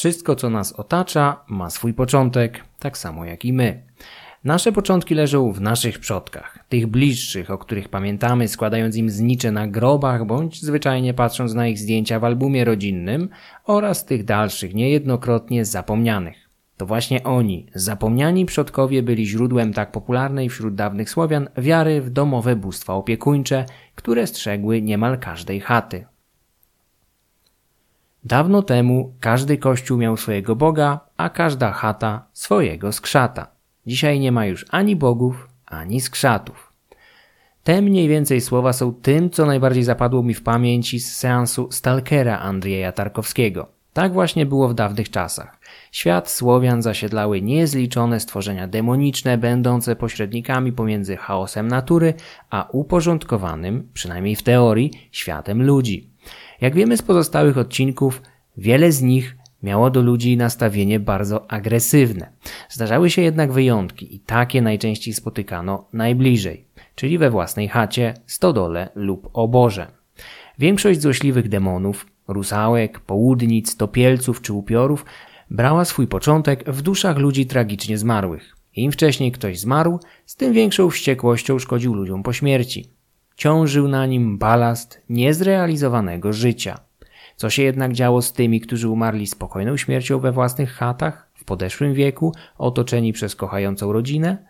Wszystko, co nas otacza, ma swój początek, tak samo jak i my. Nasze początki leżą w naszych przodkach, tych bliższych, o których pamiętamy, składając im znicze na grobach, bądź zwyczajnie patrząc na ich zdjęcia w albumie rodzinnym, oraz tych dalszych, niejednokrotnie zapomnianych. To właśnie oni, zapomniani przodkowie, byli źródłem tak popularnej wśród dawnych Słowian wiary w domowe bóstwa opiekuńcze, które strzegły niemal każdej chaty. Dawno temu każdy kościół miał swojego Boga, a każda chata swojego skrzata. Dzisiaj nie ma już ani bogów, ani skrzatów. Te mniej więcej słowa są tym, co najbardziej zapadło mi w pamięci z seansu Stalkera Andrzeja Tarkowskiego. Tak właśnie było w dawnych czasach. Świat Słowian zasiedlały niezliczone stworzenia demoniczne, będące pośrednikami pomiędzy chaosem natury, a uporządkowanym, przynajmniej w teorii, światem ludzi. Jak wiemy z pozostałych odcinków, wiele z nich miało do ludzi nastawienie bardzo agresywne. Zdarzały się jednak wyjątki i takie najczęściej spotykano najbliżej, czyli we własnej chacie, stodole lub oborze. Większość złośliwych demonów, rusałek, południc, topielców czy upiorów brała swój początek w duszach ludzi tragicznie zmarłych. Im wcześniej ktoś zmarł, z tym większą wściekłością szkodził ludziom po śmierci. Ciążył na nim balast niezrealizowanego życia. Co się jednak działo z tymi, którzy umarli spokojną śmiercią we własnych chatach, w podeszłym wieku, otoczeni przez kochającą rodzinę?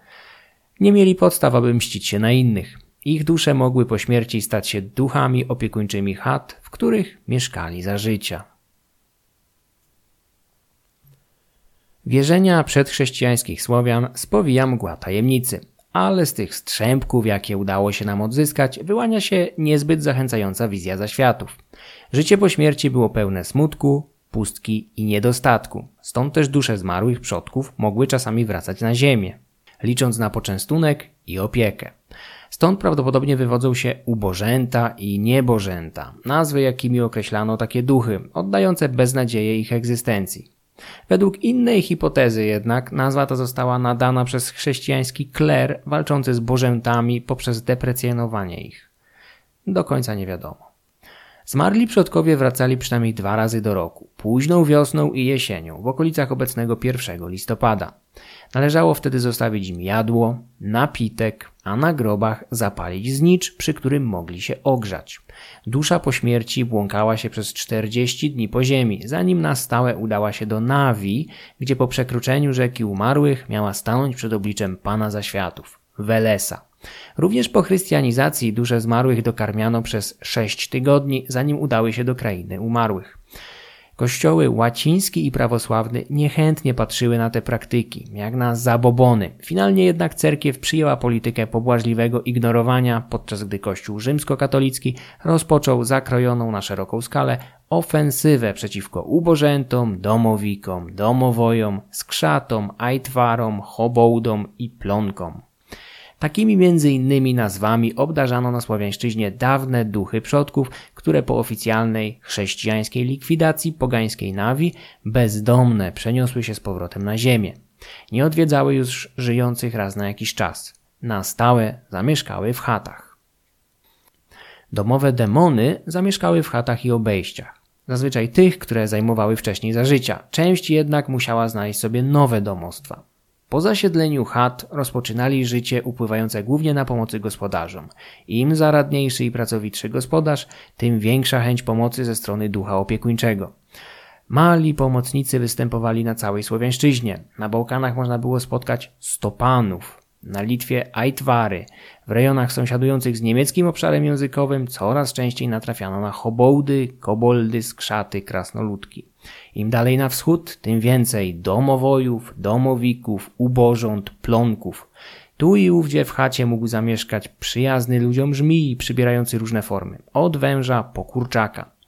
Nie mieli podstaw, aby mścić się na innych. Ich dusze mogły po śmierci stać się duchami opiekuńczymi chat, w których mieszkali za życia. Wierzenia przedchrześcijańskich Słowian spowija mgła tajemnicy, ale z tych strzępków, jakie udało się nam odzyskać, wyłania się niezbyt zachęcająca wizja zaświatów. Życie po śmierci było pełne smutku, pustki i niedostatku, stąd też dusze zmarłych przodków mogły czasami wracać na ziemię, licząc na poczęstunek i opiekę. Stąd prawdopodobnie wywodzą się ubożęta i niebożęta, nazwy jakimi określano takie duchy, oddające beznadzieję ich egzystencji. Według innej hipotezy jednak nazwa ta została nadana przez chrześcijański kler walczący z bożętami poprzez deprecjonowanie ich. Do końca nie wiadomo. Zmarli przodkowie wracali przynajmniej dwa razy do roku, późną wiosną i jesienią, w okolicach obecnego 1 listopada. Należało wtedy zostawić im jadło, napitek, a na grobach zapalić znicz, przy którym mogli się ogrzać. Dusza po śmierci błąkała się przez 40 dni po ziemi, zanim na stałe udała się do Nawi, gdzie po przekroczeniu rzeki umarłych miała stanąć przed obliczem Pana Zaświatów, Welesa. Również po chrystianizacji dusze zmarłych dokarmiano przez sześć tygodni, zanim udały się do krainy umarłych. Kościoły łaciński i prawosławny niechętnie patrzyły na te praktyki, jak na zabobony. Finalnie jednak cerkiew przyjęła politykę pobłażliwego ignorowania, podczas gdy Kościół rzymskokatolicki rozpoczął zakrojoną na szeroką skalę ofensywę przeciwko ubożętom, domowikom, domowojom, skrzatom, ajtwarom, hobołdom i plonkom. Takimi między innymi nazwami obdarzano na Słowiańszczyźnie dawne duchy przodków, które po oficjalnej chrześcijańskiej likwidacji pogańskiej nawi bezdomne przeniosły się z powrotem na ziemię. Nie odwiedzały już żyjących raz na jakiś czas. Na stałe zamieszkały w chatach. Domowe demony zamieszkały w chatach i obejściach. Zazwyczaj tych, które zajmowały wcześniej za życia. Część jednak musiała znaleźć sobie nowe domostwa. Po zasiedleniu chat rozpoczynali życie upływające głównie na pomocy gospodarzom. Im zaradniejszy i pracowitszy gospodarz, tym większa chęć pomocy ze strony ducha opiekuńczego. Mali pomocnicy występowali na całej Słowiańszczyźnie. Na Bałkanach można było spotkać stopanów, na Litwie Aitwary. W rejonach sąsiadujących z niemieckim obszarem językowym coraz częściej natrafiano na hobołdy, koboldy, skrzaty, krasnoludki. Im dalej na wschód, tym więcej domowojów, domowików, ubożąt, plonków. Tu i ówdzie w chacie mógł zamieszkać przyjazny ludziom żmij, przybierający różne formy, od węża po kurczaka.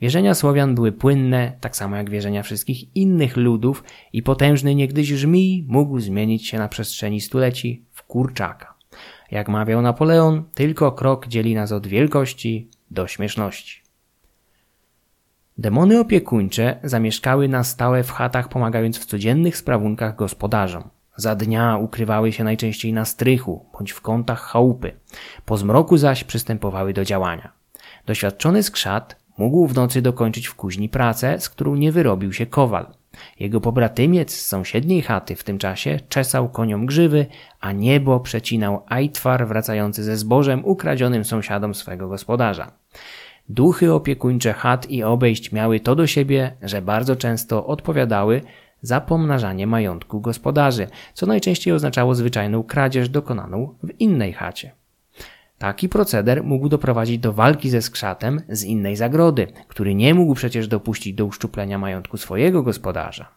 Wierzenia Słowian były płynne, tak samo jak wierzenia wszystkich innych ludów i potężny niegdyś żmij mógł zmienić się na przestrzeni stuleci w kurczaka. Jak mawiał Napoleon, tylko krok dzieli nas od wielkości do śmieszności. Demony opiekuńcze zamieszkały na stałe w chatach, pomagając w codziennych sprawunkach gospodarzom. Za dnia ukrywały się najczęściej na strychu bądź w kątach chałupy. Po zmroku zaś przystępowały do działania. Doświadczony skrzat mógł w nocy dokończyć w kuźni pracę, z którą nie wyrobił się kowal. Jego pobratymiec z sąsiedniej chaty w tym czasie czesał koniom grzywy, a niebo przecinał ajtwar wracający ze zbożem ukradzionym sąsiadom swego gospodarza. Duchy opiekuńcze chat i obejść miały to do siebie, że bardzo często odpowiadały za pomnażanie majątku gospodarzy, co najczęściej oznaczało zwyczajną kradzież dokonaną w innej chacie. Taki proceder mógł doprowadzić do walki ze skrzatem z innej zagrody, który nie mógł przecież dopuścić do uszczuplenia majątku swojego gospodarza.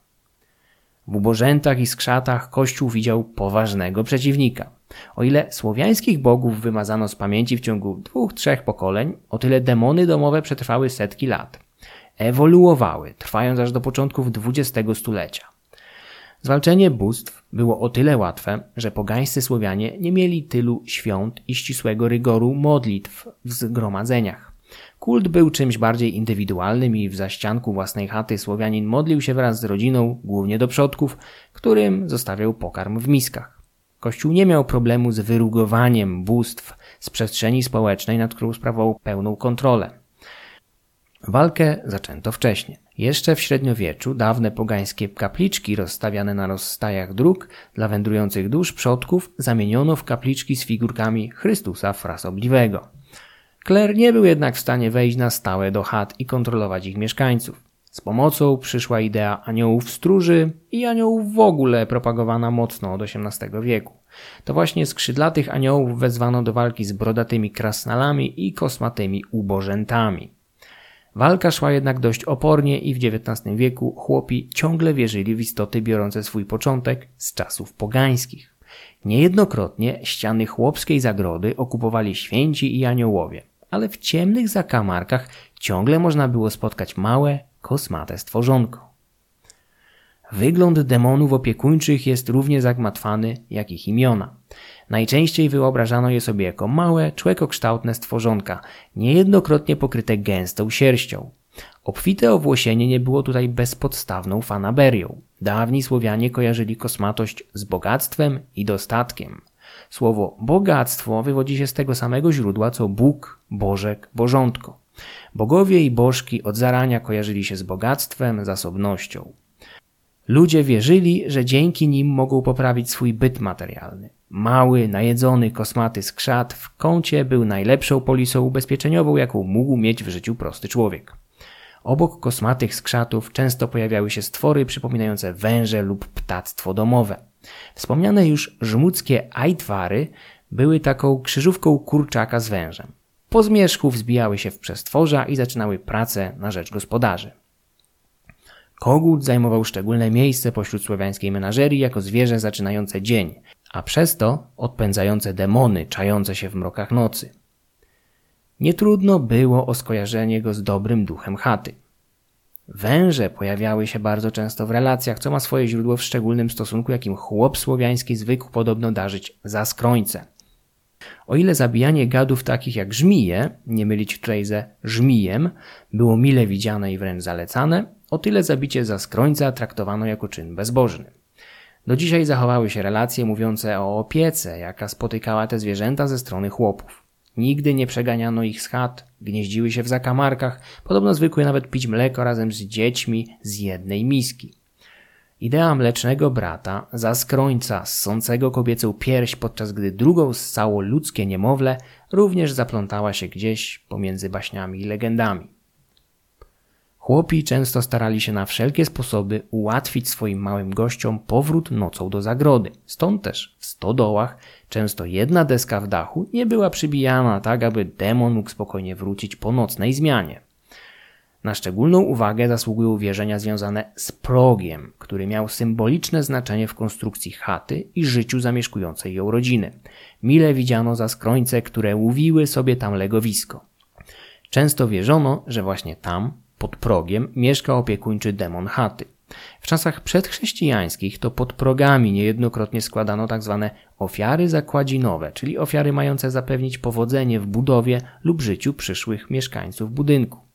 W ubożętach i skrzatach Kościół widział poważnego przeciwnika. O ile słowiańskich bogów wymazano z pamięci w ciągu dwóch, trzech pokoleń, o tyle demony domowe przetrwały setki lat. Ewoluowały, trwając aż do początków XX stulecia. Zwalczenie bóstw było o tyle łatwe, że pogańscy Słowianie nie mieli tylu świąt i ścisłego rygoru modlitw w zgromadzeniach. Kult był czymś bardziej indywidualnym i w zaścianku własnej chaty Słowianin modlił się wraz z rodziną, głównie do przodków, którym zostawiał pokarm w miskach. Kościół nie miał problemu z wyrugowaniem bóstw z przestrzeni społecznej, nad którą sprawował pełną kontrolę. Walkę zaczęto wcześniej. Jeszcze w średniowieczu dawne pogańskie kapliczki rozstawiane na rozstajach dróg dla wędrujących dusz przodków zamieniono w kapliczki z figurkami Chrystusa Frasobliwego. Kler nie był jednak w stanie wejść na stałe do chat i kontrolować ich mieszkańców. Z pomocą przyszła idea aniołów stróży i aniołów w ogóle propagowana mocno od XVIII wieku. To właśnie skrzydlatych aniołów wezwano do walki z brodatymi krasnalami i kosmatymi ubożętami. Walka szła jednak dość opornie i w XIX wieku chłopi ciągle wierzyli w istoty biorące swój początek z czasów pogańskich. Niejednokrotnie ściany chłopskiej zagrody okupowali święci i aniołowie, ale w ciemnych zakamarkach ciągle można było spotkać małe, kosmate stworzonko. Wygląd demonów opiekuńczych jest równie zagmatwany jak ich imiona. Najczęściej wyobrażano je sobie jako małe, człekokształtne stworzonka, niejednokrotnie pokryte gęstą sierścią. Obfite owłosienie nie było tutaj bezpodstawną fanaberią. Dawni Słowianie kojarzyli kosmatość z bogactwem i dostatkiem. Słowo bogactwo wywodzi się z tego samego źródła co Bóg, Bożek, Bożątko. Bogowie i bożki od zarania kojarzyli się z bogactwem, zasobnością. Ludzie wierzyli, że dzięki nim mogą poprawić swój byt materialny. Mały, najedzony, kosmaty skrzat w kącie był najlepszą polisą ubezpieczeniową, jaką mógł mieć w życiu prosty człowiek. Obok kosmatych skrzatów często pojawiały się stwory przypominające węże lub ptactwo domowe. Wspomniane już żmudzkie ajtwary były taką krzyżówką kurczaka z wężem. Po zmierzchu wzbijały się w przestworza i zaczynały pracę na rzecz gospodarzy. Kogut zajmował szczególne miejsce pośród słowiańskiej menażerii jako zwierzę zaczynające dzień, a przez to odpędzające demony czające się w mrokach nocy. Nietrudno było o skojarzenie go z dobrym duchem chaty. Węże pojawiały się bardzo często w relacjach, co ma swoje źródło w szczególnym stosunku, jakim chłop słowiański zwykł podobno darzyć za skrońce. O ile zabijanie gadów takich jak żmije, nie mylić tutaj ze żmijem, było mile widziane i wręcz zalecane, o tyle zabicie za skrońca traktowano jako czyn bezbożny. Do dzisiaj zachowały się relacje mówiące o opiece, jaka spotykała te zwierzęta ze strony chłopów. Nigdy nie przeganiano ich z chat, gnieździły się w zakamarkach, podobno zwykły nawet pić mleko razem z dziećmi z jednej miski. Idea mlecznego brata, zaskrońca ssącego kobiecą pierś, podczas gdy drugą ssało ludzkie niemowlę, również zaplątała się gdzieś pomiędzy baśniami i legendami. Chłopi często starali się na wszelkie sposoby ułatwić swoim małym gościom powrót nocą do zagrody. Stąd też w stodołach często jedna deska w dachu nie była przybijana tak, aby demon mógł spokojnie wrócić po nocnej zmianie. Na szczególną uwagę zasługują wierzenia związane z progiem, który miał symboliczne znaczenie w konstrukcji chaty i życiu zamieszkującej ją rodziny. Mile widziano za skrońce, które łowiły sobie tam legowisko. Często wierzono, że właśnie tam, pod progiem, mieszka opiekuńczy demon chaty. W czasach przedchrześcijańskich to pod progami niejednokrotnie składano tzw. Tak ofiary zakładzinowe, czyli ofiary mające zapewnić powodzenie w budowie lub życiu przyszłych mieszkańców budynku.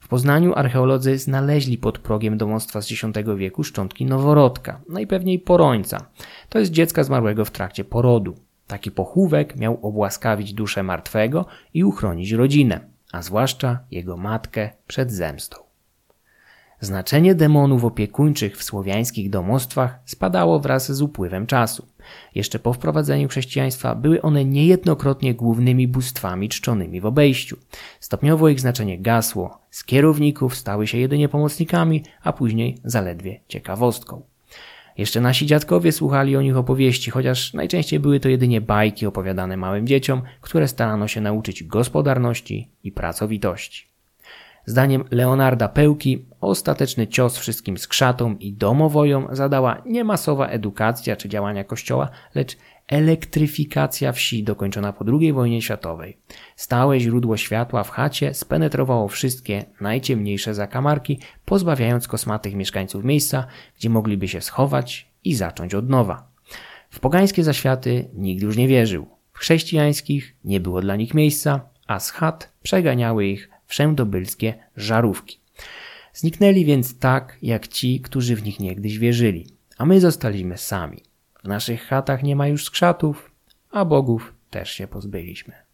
W Poznaniu archeolodzy znaleźli pod progiem domostwa z X wieku szczątki noworodka, najpewniej porońca. To jest dziecka zmarłego w trakcie porodu. Taki pochówek miał obłaskawić duszę martwego i uchronić rodzinę, a zwłaszcza jego matkę przed zemstą. Znaczenie demonów opiekuńczych w słowiańskich domostwach spadało wraz z upływem czasu. Jeszcze po wprowadzeniu chrześcijaństwa były one niejednokrotnie głównymi bóstwami czczonymi w obejściu. Stopniowo ich znaczenie gasło, z kierowników stały się jedynie pomocnikami, a później zaledwie ciekawostką. Jeszcze nasi dziadkowie słuchali o nich opowieści, chociaż najczęściej były to jedynie bajki opowiadane małym dzieciom, które starano się nauczyć gospodarności i pracowitości. Zdaniem Leonarda Pełki ostateczny cios wszystkim skrzatom i domowojom zadała nie masowa edukacja czy działania kościoła, lecz elektryfikacja wsi dokończona po II wojnie światowej. Stałe źródło światła w chacie spenetrowało wszystkie najciemniejsze zakamarki, pozbawiając kosmatych mieszkańców miejsca, gdzie mogliby się schować i zacząć od nowa. W pogańskie zaświaty nikt już nie wierzył. W chrześcijańskich nie było dla nich miejsca, a z chat przeganiały ich wszędobylskie żarówki. Zniknęli więc tak, jak ci, którzy w nich niegdyś wierzyli, a my zostaliśmy sami. W naszych chatach nie ma już skrzatów, a bogów też się pozbyliśmy.